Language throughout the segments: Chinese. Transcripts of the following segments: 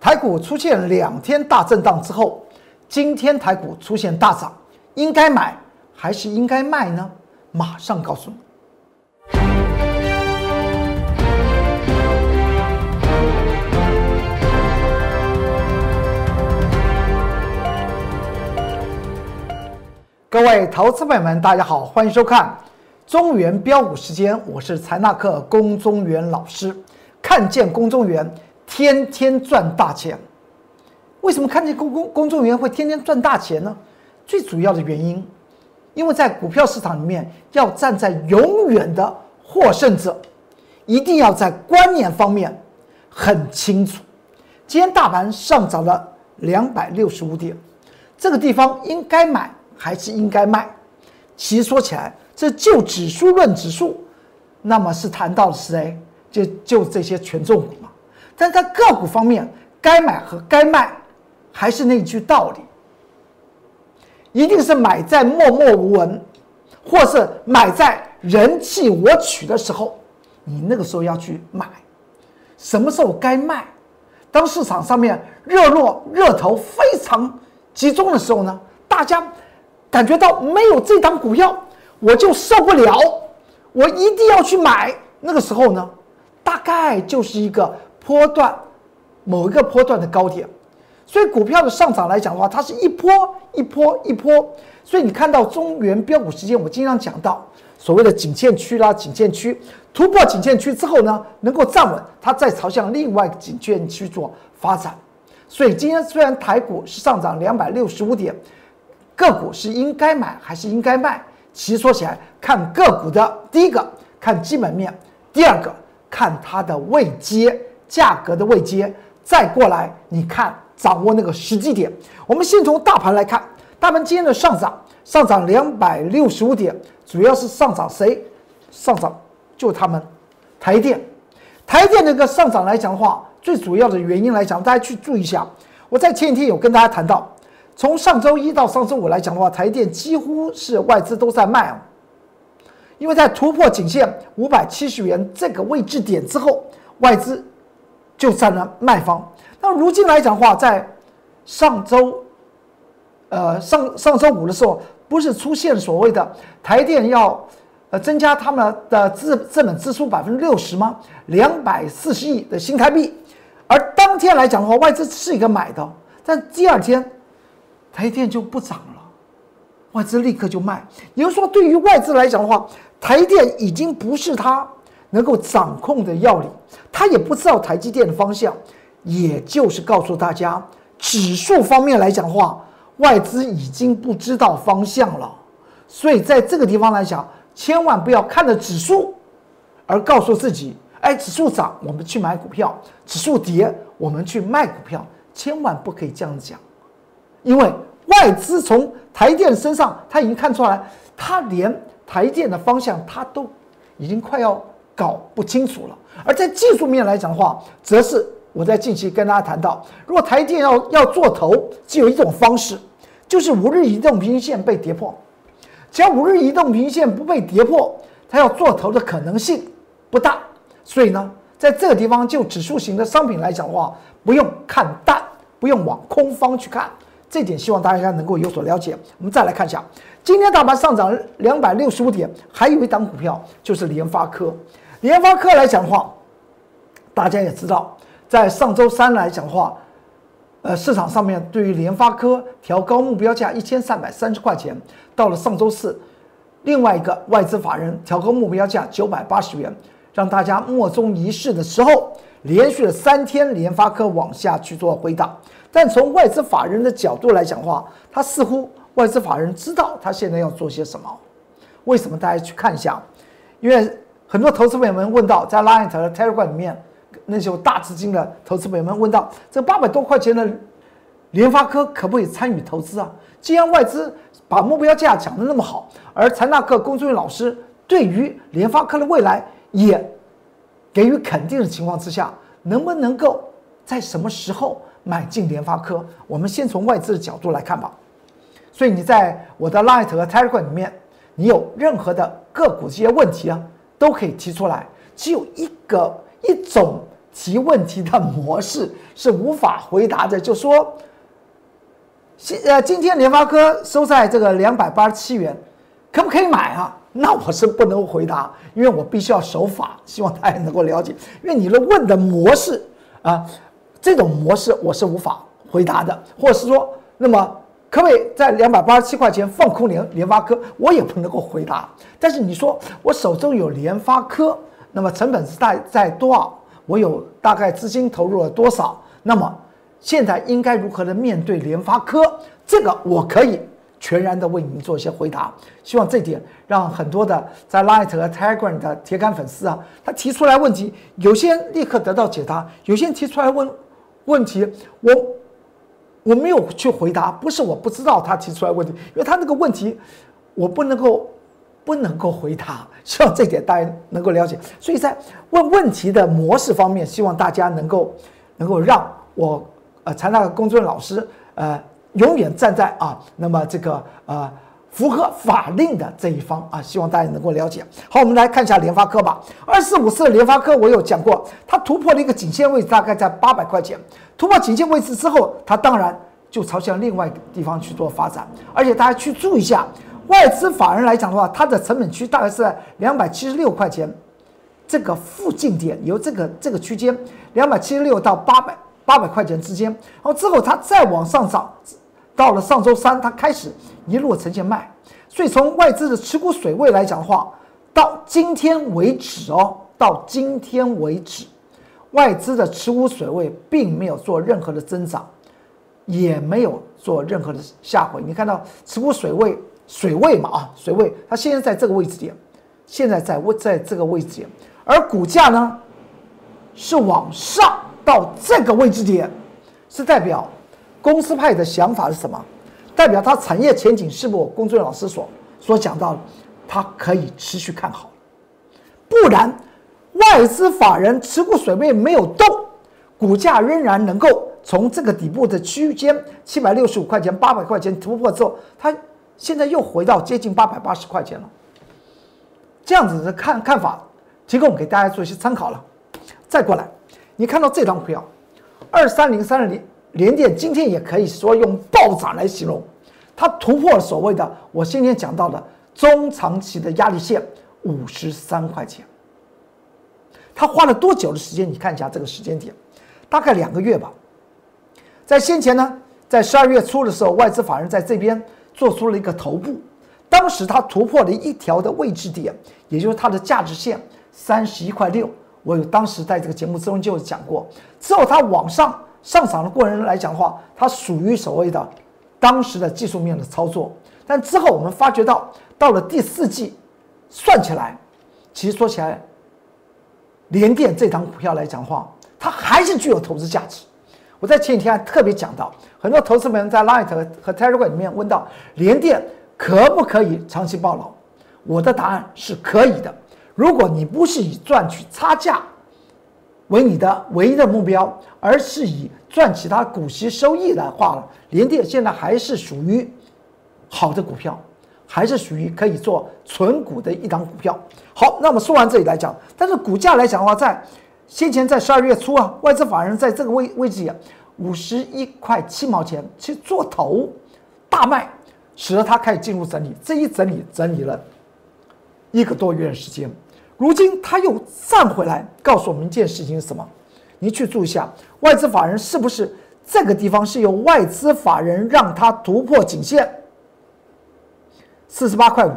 台股出现两天大震荡之后，今天台股出现大涨，应该买还是应该卖呢？马上告诉你。各位投资朋友们，大家好，欢迎收看中原标股时间，我是财纳克龚中原老师。看见龚中原天天赚大钱，为什么看见龚龚龚中原会天天赚大钱呢？最主要的原因，因为在股票市场里面要站在永远的获胜者，一定要在观念方面很清楚。今天大盘上涨了两百六十五点，这个地方应该买。还是应该卖。其实说起来，这就指数论指数，那么是谈到谁？就就这些权重股嘛。但在个股方面，该买和该卖，还是那句道理，一定是买在默默无闻，或是买在人气我取的时候，你那个时候要去买。什么时候该卖？当市场上面热络热头非常集中的时候呢？大家。感觉到没有这档股票，我就受不了，我一定要去买。那个时候呢，大概就是一个波段，某一个波段的高点。所以股票的上涨来讲的话，它是一波一波一波。所以你看到中原标股时间，我经常讲到所谓的颈线区啦，颈线区突破颈线区之后呢，能够站稳，它再朝向另外一个颈线区做发展。所以今天虽然台股是上涨两百六十五点。个股是应该买还是应该卖？其实说起来，看个股的第一个看基本面，第二个看它的位阶，价格的位阶，再过来你看掌握那个时机点。我们先从大盘来看，大盘今天的上涨，上涨两百六十五点，主要是上涨谁？上涨就他们，台电，台电那个上涨来讲的话，最主要的原因来讲，大家去注意一下。我在前几天有跟大家谈到。从上周一到上周五来讲的话，台电几乎是外资都在卖啊，因为在突破颈线五百七十元这个位置点之后，外资就占了卖方。那如今来讲的话，在上周，呃上上周五的时候，不是出现所谓的台电要呃增加他们的资资本支出百分之六十吗？两百四十亿的新台币，而当天来讲的话，外资是一个买的，但第二天。台电就不涨了，外资立刻就卖。也就是说，对于外资来讲的话，台电已经不是他能够掌控的要领，他也不知道台积电的方向。也就是告诉大家，指数方面来讲的话，外资已经不知道方向了。所以在这个地方来讲，千万不要看着指数而告诉自己：哎，指数涨我们去买股票，指数跌我们去卖股票，千万不可以这样讲。因为外资从台电身上，他已经看出来，他连台电的方向他都已经快要搞不清楚了。而在技术面来讲的话，则是我在近期跟大家谈到，如果台电要要做头，只有一种方式，就是五日移动平均线被跌破。只要五日移动平均线不被跌破，它要做头的可能性不大。所以呢，在这个地方就指数型的商品来讲的话，不用看淡，不用往空方去看。这点希望大家能够有所了解。我们再来看一下，今天大盘上涨两百六十五点，还有一档股票就是联发科。联发科来讲的话，大家也知道，在上周三来讲的话，呃，市场上面对于联发科调高目标价一千三百三十块钱。到了上周四，另外一个外资法人调高目标价九百八十元，让大家莫衷一是的时候，连续了三天联发科往下去做回档。但从外资法人的角度来讲的话，他似乎外资法人知道他现在要做些什么。为什么？大家去看一下，因为很多投资朋友们问到，在 Line 和 Telegram 里面，那些大资金的投资朋友们问到，这八百多块钱的联发科可不可以参与投资啊？既然外资把目标价讲的那么好，而财纳克工作人员老师对于联发科的未来也给予肯定的情况之下，能不能够在什么时候？买进联发科，我们先从外资的角度来看吧。所以你在我的 Light 和 Telegram 里面，你有任何的个股这些问题啊，都可以提出来。只有一个一种提问题的模式是无法回答的，就说，今呃今天联发科收在这个两百八十七元，可不可以买啊？那我是不能回答，因为我必须要守法，希望大家能够了解。因为你的问的模式啊，这种模式我是无法回答的，或者是说，那么可不可以在两百八十七块钱放空联联发科，我也不能够回答。但是你说我手中有联发科，那么成本是在在多少？我有大概资金投入了多少？那么现在应该如何的面对联发科？这个我可以。全然的为您做一些回答，希望这点让很多的在 Light 和 Telegram 的铁杆粉丝啊，他提出来问题，有些人立刻得到解答，有些人提出来问问题，我我没有去回答，不是我不知道他提出来问题，因为他那个问题我不能够不能够回答，希望这点大家能够了解。所以在问问题的模式方面，希望大家能够能够让我呃财大的工作人员老师呃。永远站在啊，那么这个呃符合法令的这一方啊，希望大家能够了解。好，我们来看一下联发科吧。二四五四的联发科，我有讲过，它突破了一个颈线位，大概在八百块钱。突破颈线位置之后，它当然就朝向另外一个地方去做发展。而且大家去注意一下，外资法人来讲的话，它的成本区大概是在两百七十六块钱这个附近点，由这个这个区间两百七十六到八百八百块钱之间。然后之后它再往上涨。到了上周三，它开始一路呈现卖，所以从外资的持股水位来讲的话，到今天为止哦，到今天为止，外资的持股水位并没有做任何的增长，也没有做任何的下回。你看到持股水位水位嘛啊，水位它现在在这个位置点，现在在位在这个位置点，而股价呢是往上到这个位置点，是代表。公司派的想法是什么？代表它产业前景是不？工作人员老师所所讲到的，它可以持续看好。不然，外资法人持股水位没有动，股价仍然能够从这个底部的区间七百六十五块钱、八百块钱突破之后，它现在又回到接近八百八十块钱了。这样子的看看法，提供给大家做一些参考了。再过来，你看到这张股票，二三零三零。联电今天也可以说用暴涨来形容，它突破了所谓的我今天讲到的中长期的压力线五十三块钱。它花了多久的时间？你看一下这个时间点，大概两个月吧。在先前呢，在十二月初的时候，外资法人在这边做出了一个头部，当时它突破了一条的位置点，也就是它的价值线三十一块六。我有当时在这个节目之中就讲过，之后它往上。上涨的过程来讲的话，它属于所谓的当时的技术面的操作。但之后我们发觉到，到了第四季，算起来，其实说起来，联电这张股票来讲的话，它还是具有投资价值。我在前几天还特别讲到，很多投资人在 Light 和 Telegram 里面问到联电可不可以长期抱牢？我的答案是可以的。如果你不是以赚取差价。为你的唯一的目标，而是以赚其他股息收益的话，联电现在还是属于好的股票，还是属于可以做纯股的一档股票。好，那么说完这里来讲，但是股价来讲的话，在先前在十二月初啊，外资法人在这个位位置五十一块七毛钱去做头大卖，使得它开始进入整理。这一整理整理了一个多月的时间。如今他又站回来，告诉我们一件事情是什么？你去注意一下，外资法人是不是这个地方是由外资法人让它突破颈线四十八块五，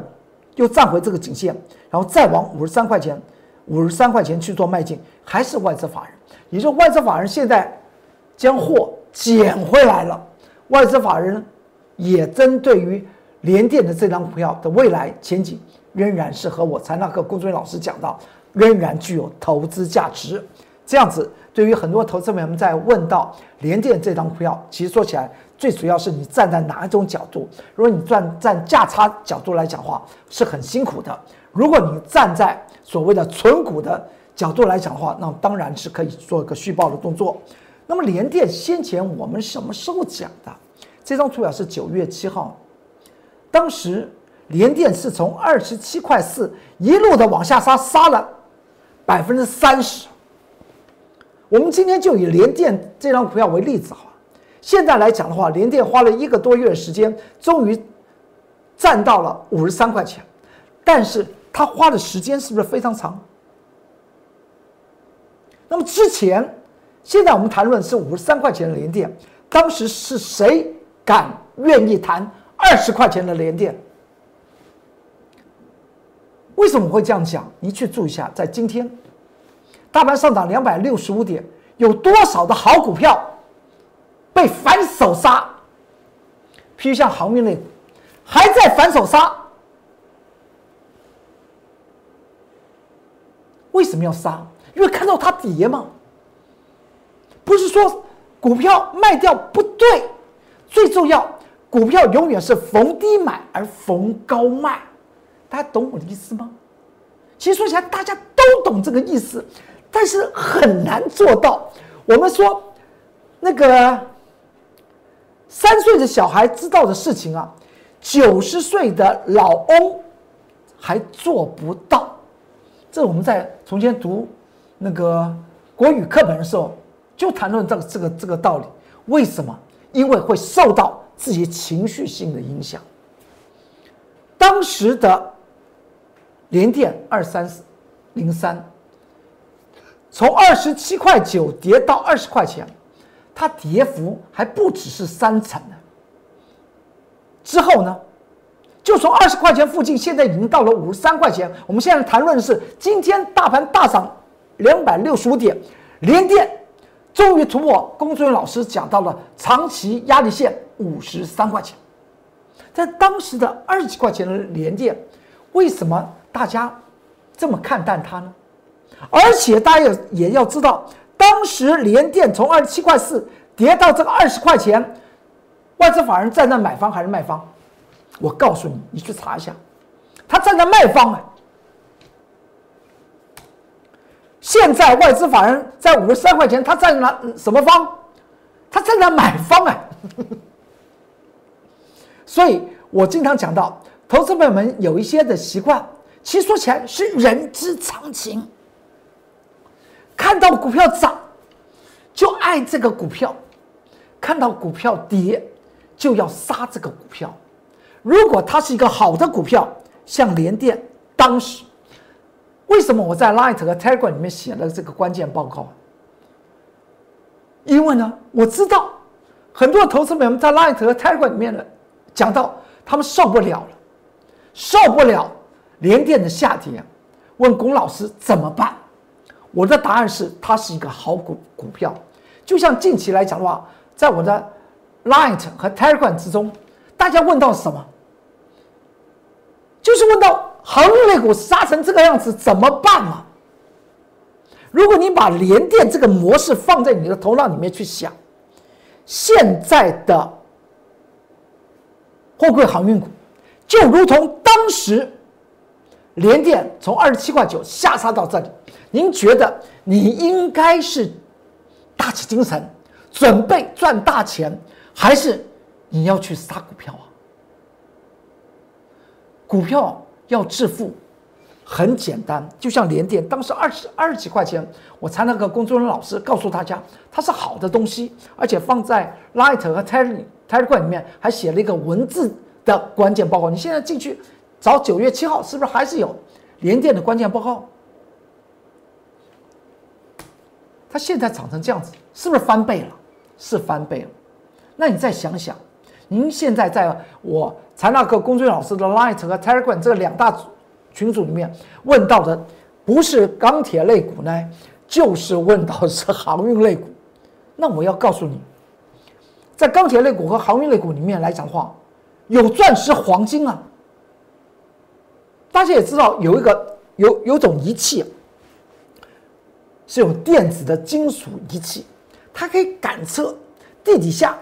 又站回这个颈线，然后再往五十三块钱、五十三块钱去做迈进，还是外资法人？也就外资法人现在将货捡回来了。外资法人也针对于联电的这张股票的未来前景。仍然是和我财纳克工作人员老师讲到，仍然具有投资价值。这样子，对于很多投资朋友们在问到联电这张股票，其实说起来，最主要是你站在哪一种角度？如果你站站价差角度来讲话，是很辛苦的；如果你站在所谓的纯股的角度来讲的话，那当然是可以做一个续报的动作。那么联电先前我们什么时候讲的？这张图表是九月七号，当时。联电是从二十七块四一路的往下杀，杀了百分之三十。我们今天就以联电这张股票为例子哈。现在来讲的话，联电花了一个多月的时间，终于站到了五十三块钱，但是它花的时间是不是非常长？那么之前，现在我们谈论是五十三块钱的联电，当时是谁敢愿意谈二十块钱的联电？为什么会这样讲？你去注意一下，在今天，大盘上涨两百六十五点，有多少的好股票被反手杀？譬如像航运类，还在反手杀，为什么要杀？因为看到它跌嘛。不是说股票卖掉不对，最重要，股票永远是逢低买而逢高卖。大家懂我的意思吗？其实说起来，大家都懂这个意思，但是很难做到。我们说那个三岁的小孩知道的事情啊，九十岁的老翁还做不到。这我们在从前读那个国语课本的时候就谈论这个这个这个道理。为什么？因为会受到自己情绪性的影响。当时的。连电二三四零三，从二十七块九跌到二十块钱，它跌幅还不只是三成呢。之后呢，就从二十块钱附近，现在已经到了五十三块钱。我们现在谈论的是今天大盘大涨两百六十五点，连电终于突破龚尊老师讲到了长期压力线五十三块钱。在当时的二十几块钱的连电，为什么？大家这么看淡它呢？而且大家也也要知道，当时联电从二十七块四跌到这个二十块钱，外资法人站在买方还是卖方？我告诉你，你去查一下，他站在卖方啊。现在外资法人在五十三块钱，他站在什么方？他站在买方啊。所以我经常讲到，投资朋友们有一些的习惯。其实说起来是人之常情，看到股票涨就爱这个股票，看到股票跌就要杀这个股票。如果它是一个好的股票，像联电，当时为什么我在 Light 和 Telegram 里面写了这个关键报告？因为呢，我知道很多投资们在 Light 和 Telegram 里面呢讲到他们受不了了，受不了。联电的下跌，问龚老师怎么办？我的答案是，它是一个好股股票。就像近期来讲的话，在我的 Light 和 Telegram 之中，大家问到什么？就是问到航运类股杀成这个样子怎么办嘛？如果你把联电这个模式放在你的头脑里面去想，现在的货柜航运股，就如同当时。联电从二十七块九下杀到这里，您觉得你应该是打起精神准备赚大钱，还是你要去杀股票啊？股票要致富很简单，就像联电当时二十二十几块钱，我才那个工作人员老师告诉大家它是好的东西，而且放在 Light 和 Terry Terry 里面还写了一个文字的关键报告。你现在进去。找九月七号是不是还是有联电的关键报告？它现在涨成这样子，是不是翻倍了？是翻倍了。那你再想想，您现在在我财纳克龚俊老师的 Light 和 Telegram 这两大群组里面问到的，不是钢铁类股呢，就是问到是航运类股。那我要告诉你，在钢铁类股和航运类股里面来讲话，有钻石、黄金啊。大家也知道有一个有有种仪器，是用电子的金属仪器，它可以感测地底下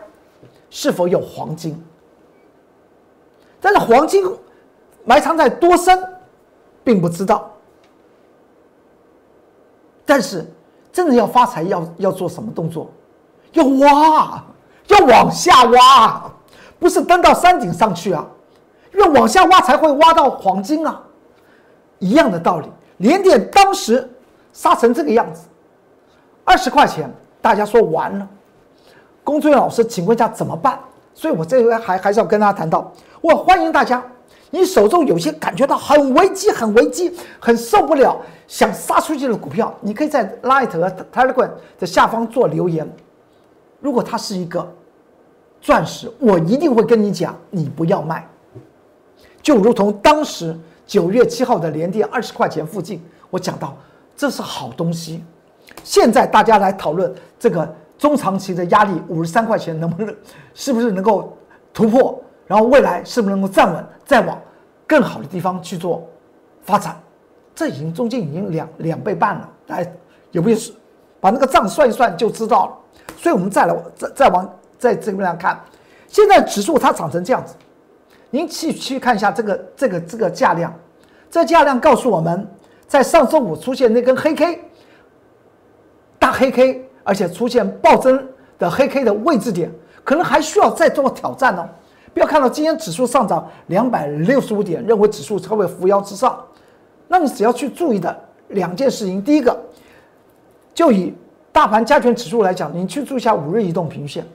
是否有黄金。但是黄金埋藏在多深，并不知道。但是真的要发财，要要做什么动作？要挖，要往下挖，不是登到山顶上去啊。因为往下挖才会挖到黄金啊，一样的道理。连电当时杀成这个样子，二十块钱，大家说完了。工作人员老师，请问一下怎么办？所以我这回还还是要跟大家谈到，我欢迎大家，你手中有些感觉到很危机、很危机、很受不了，想杀出去的股票，你可以在 Light 和 Telegram 的下方做留言。如果它是一个钻石，我一定会跟你讲，你不要卖。就如同当时九月七号的连跌二十块钱附近，我讲到这是好东西。现在大家来讨论这个中长期的压力，五十三块钱能不能，是不是能够突破？然后未来是不是能够站稳，再往更好的地方去做发展？这已经中间已经两两倍半了，来有没有把那个账算一算就知道了？所以我们再来再再往在这边来看，现在指数它涨成这样子。您去去看一下这个这个这个价量，这价量告诉我们，在上周五出现那根黑 K，大黑 K，而且出现暴增的黑 K 的位置点，可能还需要再做挑战哦。不要看到今天指数上涨两百六十五点，认为指数超越扶摇直上，那你只要去注意的两件事情，第一个，就以大盘加权指数来讲，你去注意一下五日移动平均线，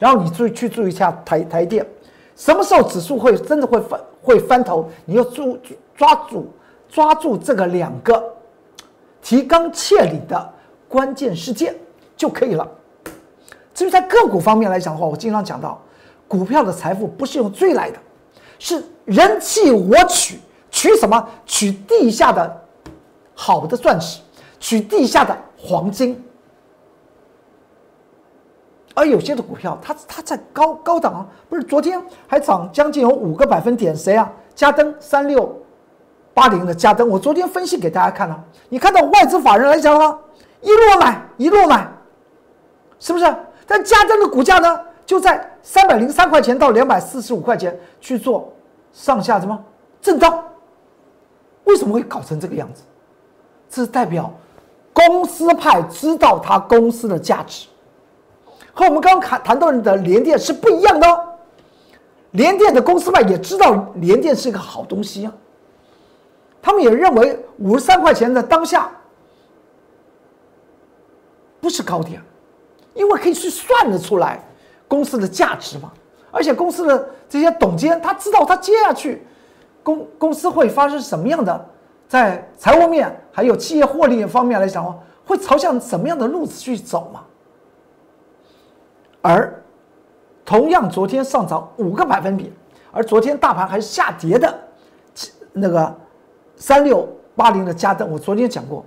然后你注意去注意一下台台电。什么时候指数会真的会翻会翻头？你要注抓住抓住这个两个提纲挈领的关键事件就可以了。至于在个股方面来讲的话，我经常讲到，股票的财富不是用追来的，是人气我取，取什么？取地下的好的钻石，取地下的黄金。而有些的股票，它它在高高档，不是昨天还涨将近有五个百分点？谁啊？嘉登三六八零的嘉登，我昨天分析给大家看了。你看到外资法人来讲的话，一路买一路买，是不是？但嘉登的股价呢，就在三百零三块钱到两百四十五块钱去做上下什么震荡？为什么会搞成这个样子？这是代表公司派知道它公司的价值。和我们刚刚谈谈到的联电是不一样的，联电的公司派也知道联电是一个好东西啊，他们也认为五十三块钱的当下不是高点，因为可以去算得出来公司的价值嘛，而且公司的这些董监他知道他接下去公公司会发生什么样的，在财务面还有企业获利方面来讲的话，会朝向什么样的路子去走嘛。而同样，昨天上涨五个百分比，而昨天大盘还是下跌的，那个三六八零的加登，我昨天讲过。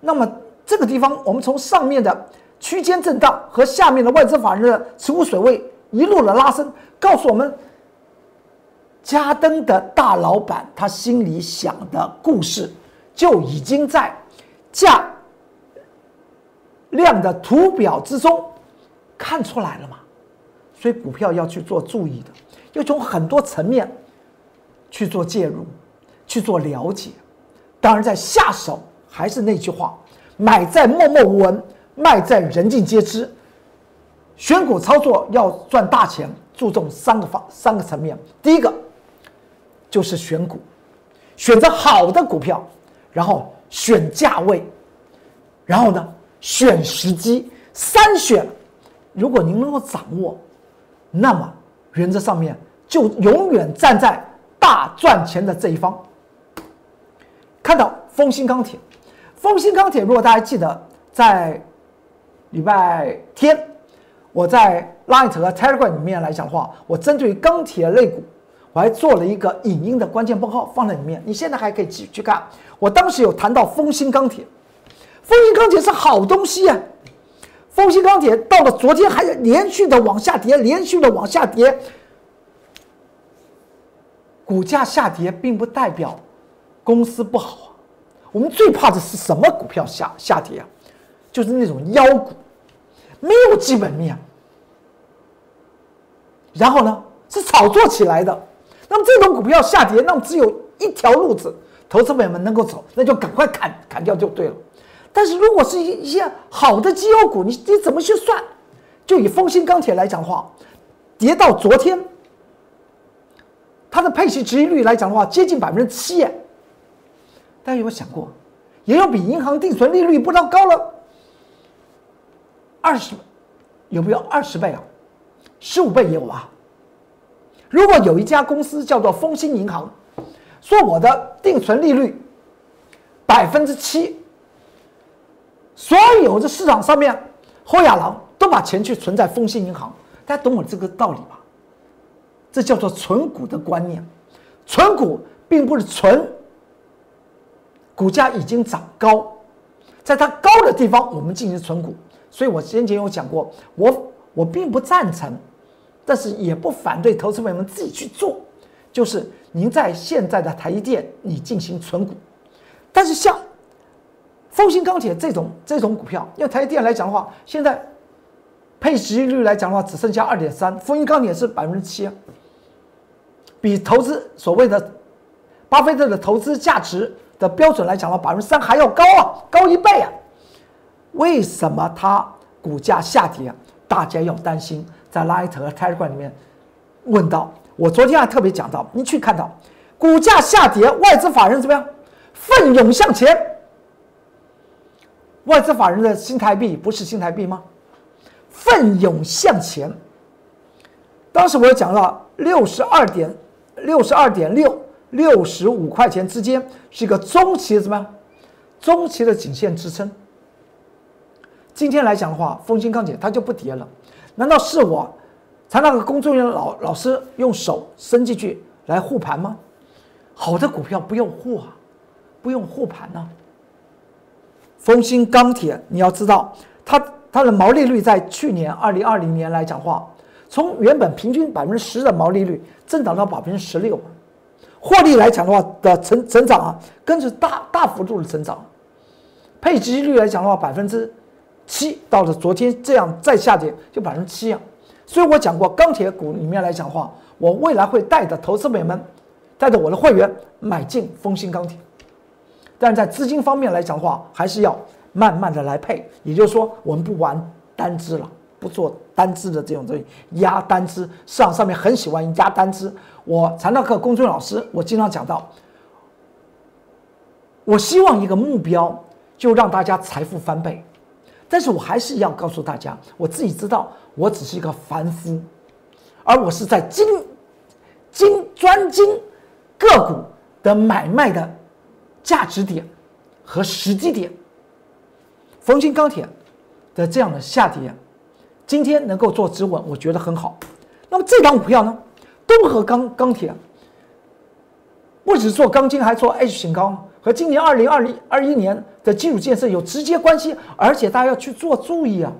那么这个地方，我们从上面的区间震荡和下面的外资法人的持股水位一路的拉升，告诉我们，加登的大老板他心里想的故事，就已经在价量的图表之中。看出来了嘛？所以股票要去做注意的，要从很多层面去做介入，去做了解。当然，在下手还是那句话：买在默默无闻，卖在人尽皆知。选股操作要赚大钱，注重三个方三个层面。第一个就是选股，选择好的股票，然后选价位，然后呢选时机，三选。如果您能够掌握，那么原则上面就永远站在大赚钱的这一方。看到丰兴钢铁，丰兴钢铁，如果大家记得，在礼拜天我在 Light 和 Telegram 里面来讲的话，我针对于钢铁类股，我还做了一个影音的关键报告放在里面，你现在还可以继续去看。我当时有谈到丰兴钢铁，丰兴钢铁是好东西啊。丰兴钢铁到了昨天还连续的往下跌，连续的往下跌，股价下跌并不代表公司不好啊。我们最怕的是什么股票下下跌啊？就是那种妖股，没有基本面，然后呢是炒作起来的。那么这种股票下跌，那么只有一条路子，投资朋友们能够走，那就赶快砍砍掉就对了。但是如果是一一些好的绩优股，你你怎么去算？就以丰兴钢铁来讲的话，跌到昨天，它的配息值利率来讲的话，接近百分之七。大家有没有想过，也有比银行定存利率不知道高了二十有没有二十倍啊？十五倍也有啊。如果有一家公司叫做丰兴银行，说我的定存利率百分之七，所有的市场上面后亚郎都把钱去存在丰兴银行，大家懂我这个道理吧？这叫做存股的观念，存股并不是存股价已经涨高，在它高的地方我们进行存股。所以我先前有讲过，我我并不赞成。但是也不反对投资朋友们自己去做，就是您在现在的台积电你进行存股，但是像丰兴钢铁这种这种股票，用台积电来讲的话，现在配息率来讲的话只剩下二点三，丰兴钢铁是百分之七，比投资所谓的巴菲特的投资价值的标准来讲的话，百分之三还要高啊，高一倍啊！为什么它股价下跌？大家要担心。在 Light 和 Telegram 里面问到，我昨天还特别讲到，你去看到股价下跌，外资法人怎么样？奋勇向前。外资法人的新台币不是新台币吗？奋勇向前。当时我讲了六十二点六十二点六六十五块钱之间是一个中期的什么？中期的颈线支撑。今天来讲的话，丰兴钢铁它就不跌了。难道是我，才那个工作人员老老师用手伸进去来护盘吗？好的股票不用护啊，不用护盘呢。丰兴钢铁，你要知道，它它的毛利率在去年二零二零年来讲话，从原本平均百分之十的毛利率增长到百分之十六，获利来讲的话的成成长啊，跟着大大幅度的成长，配息率来讲的话百分之。七到了昨天这样再下跌就百分之七啊，所以我讲过钢铁股里面来讲的话，我未来会带着投资美们，带着我的会员买进丰兴钢铁，但在资金方面来讲的话，还是要慢慢的来配，也就是说我们不玩单支了，不做单支的这种东西，压单支市场上面很喜欢压单支。我财道课公孙老师，我经常讲到，我希望一个目标就让大家财富翻倍。但是我还是要告诉大家，我自己知道，我只是一个凡夫，而我是在精精专精个股的买卖的价值点和时机点。逢锌钢铁的这样的下跌，今天能够做止稳，我觉得很好。那么这档股票呢，东河钢钢铁不止做钢筋，还做 H 型钢。和今年二零二零二一年的基础建设有直接关系，而且大家要去做注意啊！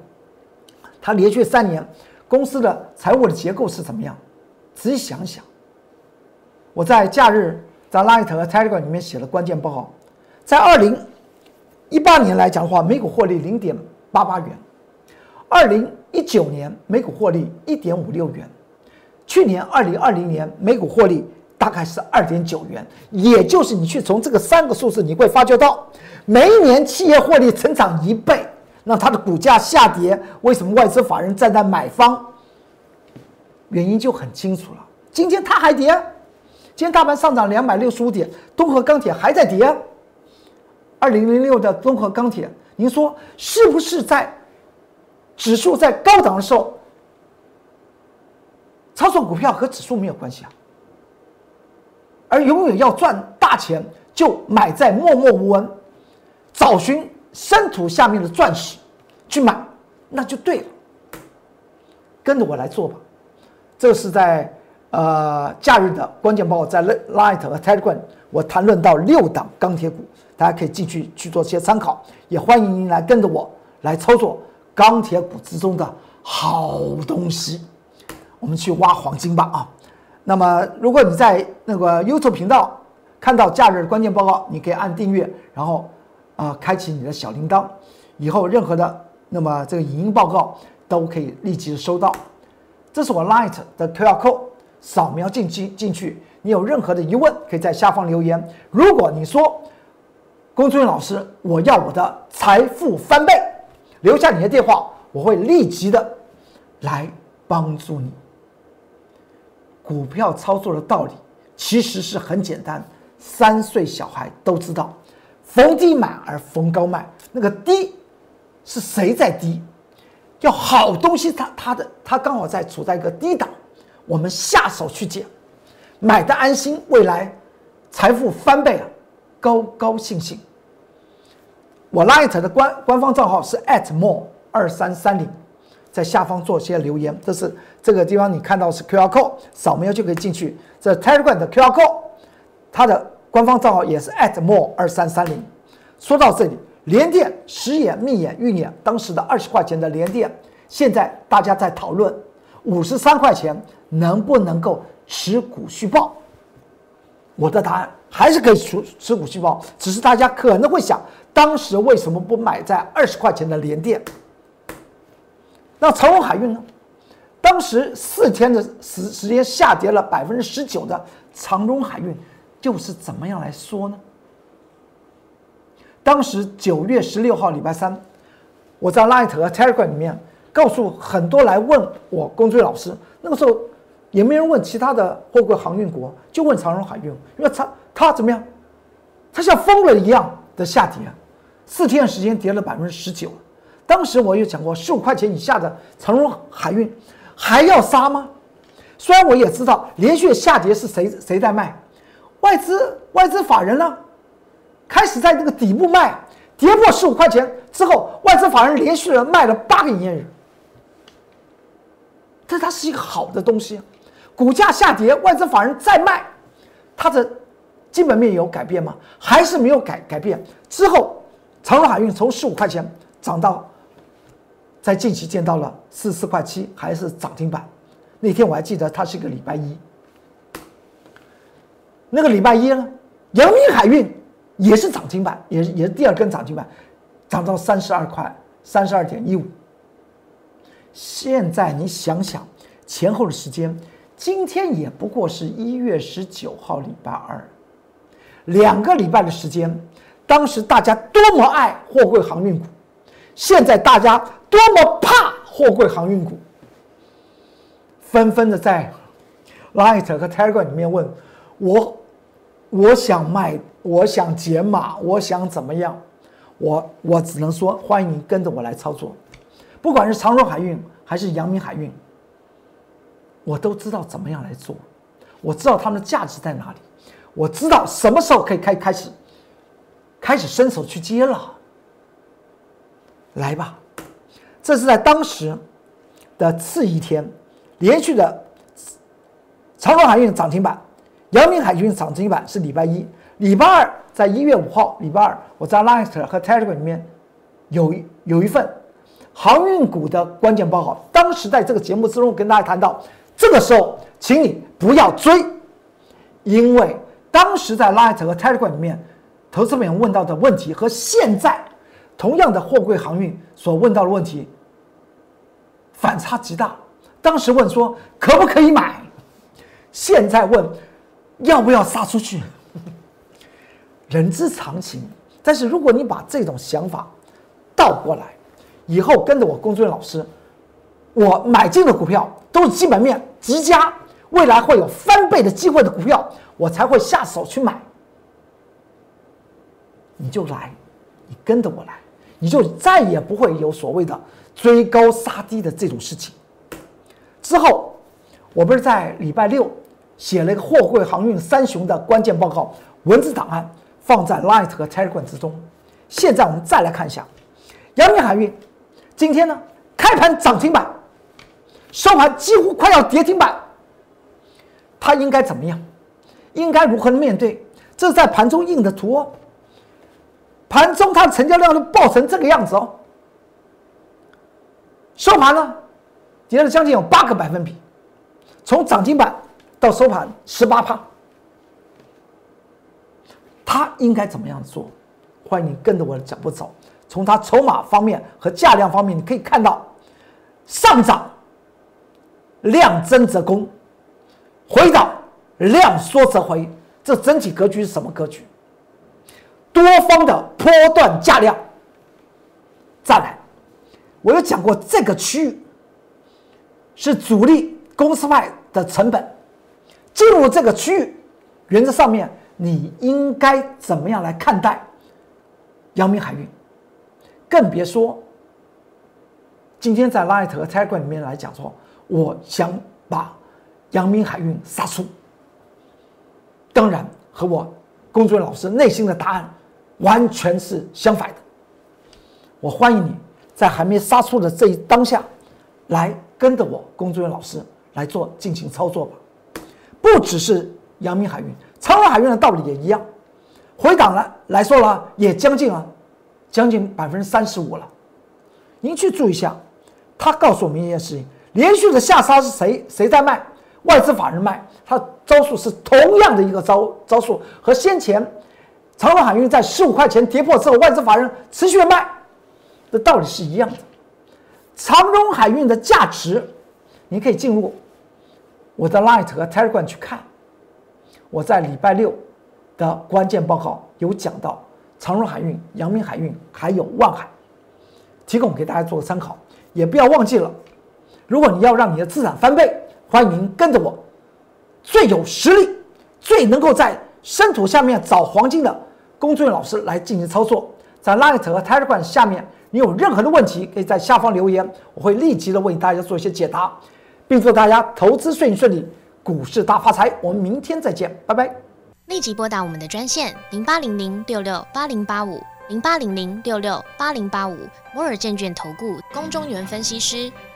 它连续三年公司的财务的结构是怎么样？仔细想想。我在假日在 Light 和 Telegram 里面写了关键报告，在二零一八年来讲的话，每股获利零点八八元；二零一九年每股获利一点五六元；去年二零二零年每股获利。大概是二点九元，也就是你去从这个三个数字，你会发觉到每一年企业获利成长一倍，那它的股价下跌，为什么外资法人站在买方？原因就很清楚了。今天它还跌，今天大盘上涨两百六十五点，东河钢铁还在跌。二零零六的东河钢铁，您说是不是在指数在高涨的时候，操作股票和指数没有关系啊？而永远要赚大钱，就买在默默无闻，找寻深土下面的钻石，去买，那就对了。跟着我来做吧。这是在呃假日的关键报告，在 Light 和 Telegram，我谈论到六档钢铁股，大家可以继续去做些参考。也欢迎您来跟着我来操作钢铁股之中的好东西。我们去挖黄金吧啊！那么，如果你在那个 YouTube 频道看到假日关键报告，你可以按订阅，然后啊，开启你的小铃铛，以后任何的那么这个影音报告都可以立即收到。这是我 Light 的 QR code，扫描进去进去。你有任何的疑问，可以在下方留言。如果你说龚俊老师，我要我的财富翻倍，留下你的电话，我会立即的来帮助你。股票操作的道理其实是很简单，三岁小孩都知道，逢低买而逢高卖。那个低是谁在低？要好东西，它它的它刚好在处在一个低档，我们下手去捡，买的安心，未来财富翻倍啊，高高兴兴。我 Light 的官官方账号是 @more 二三三零，在下方做些留言。这是这个地方你看到是 QR code，扫描就可以进去。这 Telegram 的 QR code，它的官方账号也是 @more 二三三零。说到这里，联电、时眼、密眼、预眼，当时的二十块钱的联电，现在大家在讨论五十三块钱能不能够持股续报？我的答案还是可以持持股续报，只是大家可能会想。当时为什么不买在二十块钱的联电？那长荣海运呢？当时四天的时时间下跌了百分之十九的长荣海运，就是怎么样来说呢？当时九月十六号礼拜三，我在 Light 和 Telegram 里面告诉很多来问我龚俊老师，那个时候也没人问其他的货柜航运国，就问长荣海运，因为它它怎么样？它像疯了一样的下跌。四天时间跌了百分之十九，当时我有讲过，十五块钱以下的长荣海运还要杀吗？虽然我也知道连续下跌是谁谁在卖，外资外资法人呢，开始在这个底部卖，跌破十五块钱之后，外资法人连续的卖了八个营业日，但它是一个好的东西，股价下跌，外资法人再卖，它的基本面有改变吗？还是没有改改变？之后。长荣海运从十五块钱涨到，在近期见到了四十四块七，还是涨停板。那天我还记得，它是一个礼拜一。那个礼拜一呢，阳明海运也是涨停板，也是也是第二根涨停板，涨到三十二块，三十二点一五。现在你想想前后的时间，今天也不过是一月十九号礼拜二，两个礼拜的时间。当时大家多么爱货柜航运股，现在大家多么怕货柜航运股，纷纷的在 Light 和 Telegram 里面问我，我想卖，我想解码，我想怎么样？我我只能说欢迎跟着我来操作，不管是长荣海运还是阳明海运，我都知道怎么样来做，我知道他们的价值在哪里，我知道什么时候可以开开始。开始伸手去接了，来吧，这是在当时的次一天，连续的长荣海运涨停板，阳明海运涨停板是礼拜一，礼拜二在一月五号，礼拜二我在 Light 和 Telegram 里面有有一份航运股的关键报告，当时在这个节目之中跟大家谈到，这个时候请你不要追，因为当时在 Light 和 Telegram 里面。投资朋友问到的问题和现在同样的货柜航运所问到的问题反差极大。当时问说可不可以买，现在问要不要杀出去，人之常情。但是如果你把这种想法倒过来，以后跟着我龚俊老师，我买进的股票都是基本面极佳，未来会有翻倍的机会的股票，我才会下手去买。你就来，你跟着我来，你就再也不会有所谓的追高杀低的这种事情。之后，我不是在礼拜六写了一个货柜航运三雄的关键报告文字档案，放在 Light 和 Telegram 之中。现在我们再来看一下，阳明海运今天呢开盘涨停板，收盘几乎快要跌停板，它应该怎么样？应该如何面对？这是在盘中印的图哦。盘中它的成交量都爆成这个样子哦，收盘呢跌了将近有八个百分比，从涨停板到收盘十八趴，它应该怎么样做？欢迎你跟着我的脚步走。从它筹码方面和价量方面，你可以看到上涨量增则攻，回档量缩则回，这整体格局是什么格局？多方的波段价量，再来，我有讲过这个区域是主力公司派的成本，进入这个区域，原则上面你应该怎么样来看待阳明海运？更别说今天在 Light 和 Tech 里面来讲说，我想把阳明海运杀出。当然和我工作人老师内心的答案完全是相反的。我欢迎你在还没杀出的这一当下，来跟着我工作人员老师来做进行操作吧。不只是阳明海运，长荣海运的道理也一样。回档了来说了，也将近啊，将近百分之三十五了。您去注意一下，他告诉我们一件事情：连续的下杀是谁谁在卖？外资法人卖，他招数是同样的一个招招数，和先前长荣海运在十五块钱跌破之后，外资法人持续的卖的道理是一样的。长荣海运的价值，你可以进入我的 Light 和 Telegram 去看。我在礼拜六的关键报告有讲到长荣海运、阳明海运还有万海，提供给大家做个参考。也不要忘记了，如果你要让你的资产翻倍。欢迎您跟着我，最有实力、最能够在深土下面找黄金的工作人员老师来进行操作。在 Light 和 Telegram 下面，你有任何的问题，可以在下方留言，我会立即的为大家做一些解答，并祝大家投资顺顺利，股市大发财。我们明天再见，拜拜。立即拨打我们的专线零八零零六六八零八五零八零零六六八零八五摩尔证券投顾龚中原分析师。